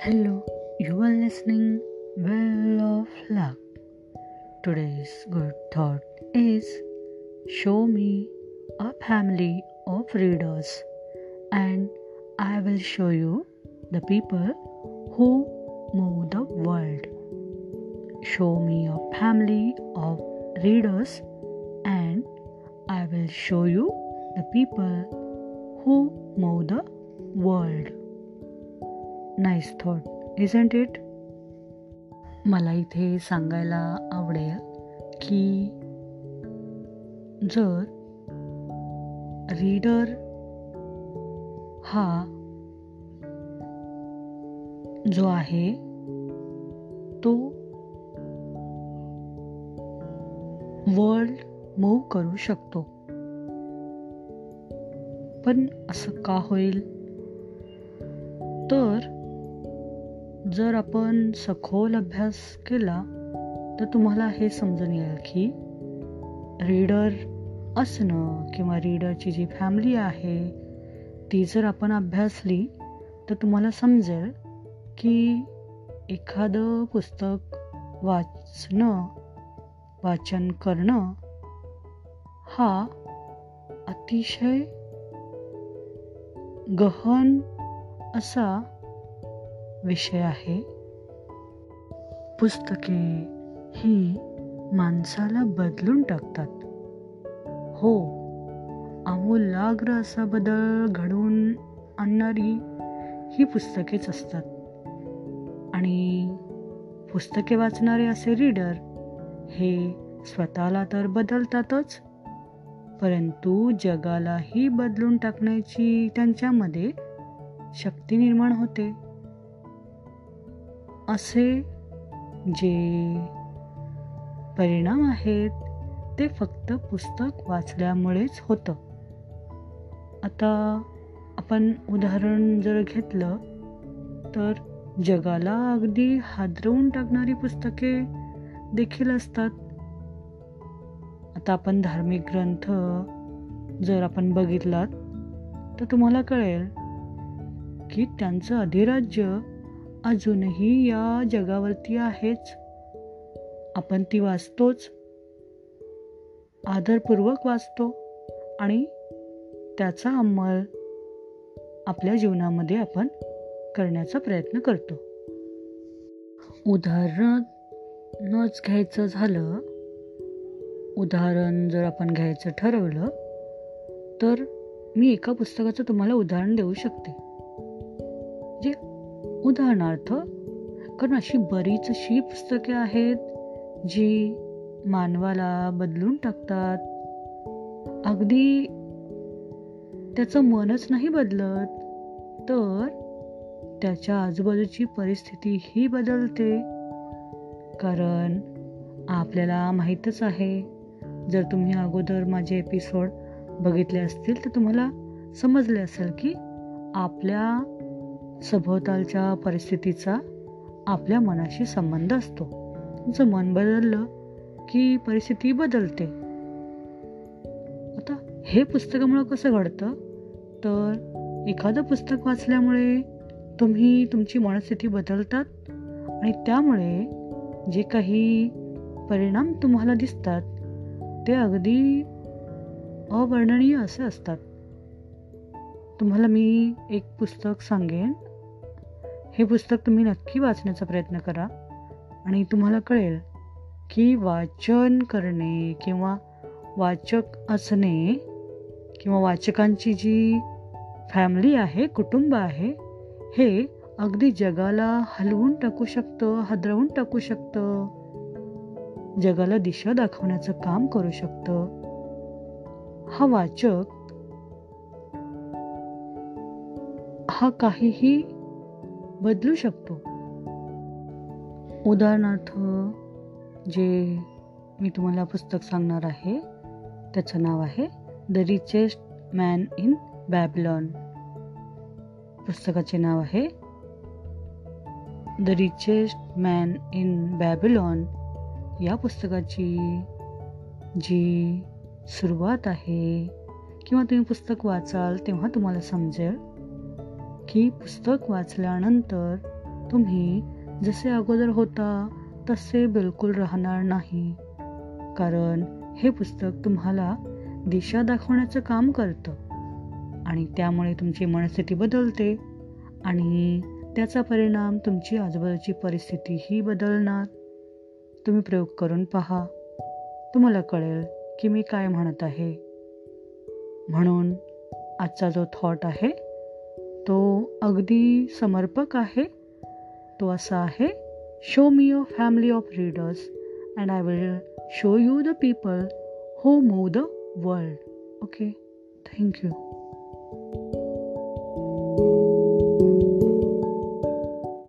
Hello, you are listening Well of Luck. Today's good thought is Show me a family of readers, and I will show you the people who move the world. Show me a family of readers, and I will show you the people who move the world. Nice thought isn't it मला इथे सांगायला आवडेल की जर reader हा जो आहे तो वर्ल्ड मूव करू शकतो. पण असं का होईल? तर जर आपण सखोल अभ्यास केला तर तुम्हाला हे समजून येईल की रीडर असणं किंवा रीडरची जी फॅमिली आहे ती जर आपण अभ्यासली तर तुम्हाला समजेल की एखादं पुस्तक वाचणं वाचन करणं हा अतिशय गहन असा विषय आहे. पुस्तके ही माणसाला बदलून टाकतात. हो आमूलाग्र असा बदल घडवून आणणारी ही पुस्तकेच असतात. आणि पुस्तके वाचणारे असे रीडर हे स्वतःला तर बदलतातच परंतु जगालाही बदलून टाकण्याची त्यांच्यामध्ये शक्ती निर्माण होते. असे जे परिणाम आहेत ते फक्त पुस्तक वाचल्यामुळेच होतं. आता आपण उदाहरण जर घेतलं तर जगाला अगदी हादरवून टाकणारी पुस्तके देखील असतात. आता आपण धार्मिक ग्रंथ जर आपण बघितलात तर तुम्हाला कळेल की त्यांचं अधिराज्य अजूनही या जगावरती आहेच. आपण ती वाचतोच. आदरपूर्वक वाचतो आणि त्याचा अंमल आपल्या जीवनामध्ये आपण करण्याचा प्रयत्न करतो. उदाहरणच घ्यायचं झालं उदाहरण जर आपण घ्यायचं ठरवलं तर मी एका पुस्तकाचं तुम्हाला उदाहरण देऊ शकते. उदाहरणार्थ कारण अशी बरीच अशी पुस्तके आहेत जी मानवाला बदलून टाकतात. अगदी त्याचं मनच नाही बदलत तर त्याच्या आजूबाजूची परिस्थिती ही बदलते. कारण आपल्याला माहीतच आहे जर तुम्ही अगोदर माझे एपिसोड बघितले असतील तर तुम्हाला समजले असेल की आपल्या सभोवतालच्या परिस्थितीचा आपल्या मनाशी संबंध असतो. तुमचं मन बदललं की परिस्थिती बदलते. आता हे पुस्तकामुळं कसं घडतं? तर एखादं पुस्तक वाचल्यामुळे तुम्ही तुमची मनस्थिती बदलतात आणि त्यामुळे जे काही परिणाम तुम्हाला दिसतात ते अगदी अवर्णनीय असे असतात. तुम्हाला मी एक पुस्तक सांगेन. हे पुस्तक तुम्ही नक्की वाचण्याचा प्रयत्न करा. आणि तुम्हाला कळेल की वाचन करणे किंवा वाचक असणे किंवा वाचकांची जी फॅमिली आहे कुटुंब आहे हे अगदी जगाला हलवून टाकू शकतं हादरवून टाकू शकतं. जगाला दिशा दाखवण्याचं काम करू शकतं. हा वाचक हा काहीही बदलू शकतो. उदाहरणार्थ जे मी तुम्हाला पुस्तक सांगणार आहे त्याचं नाव आहे the richest man in Babylon पुस्तकाचे नाव आहे the richest man in Babylon या पुस्तकाची जी सुरुवात आहे किंवा तुम्ही पुस्तक वाचाल तेव्हा तुम्हाला समजेल की पुस्तक वाचल्यानंतर तुम्ही जसे अगोदर होता तसे बिलकुल राहणार नाही. कारण हे पुस्तक तुम्हाला दिशा दाखवण्याचं काम करतं आणि त्यामुळे तुमची मनस्थिती बदलते आणि त्याचा परिणाम तुमची आजूबाजूची परिस्थितीही बदलणार. तुम्ही प्रयोग करून पहा. तुम्हाला कळेल की मी काय म्हणत आहे. म्हणून आजचा जो थॉट आहे तो अगदी समर्पक आहे. तो असा आहे show me a family of readers and I will show you the people who move the world okay thank you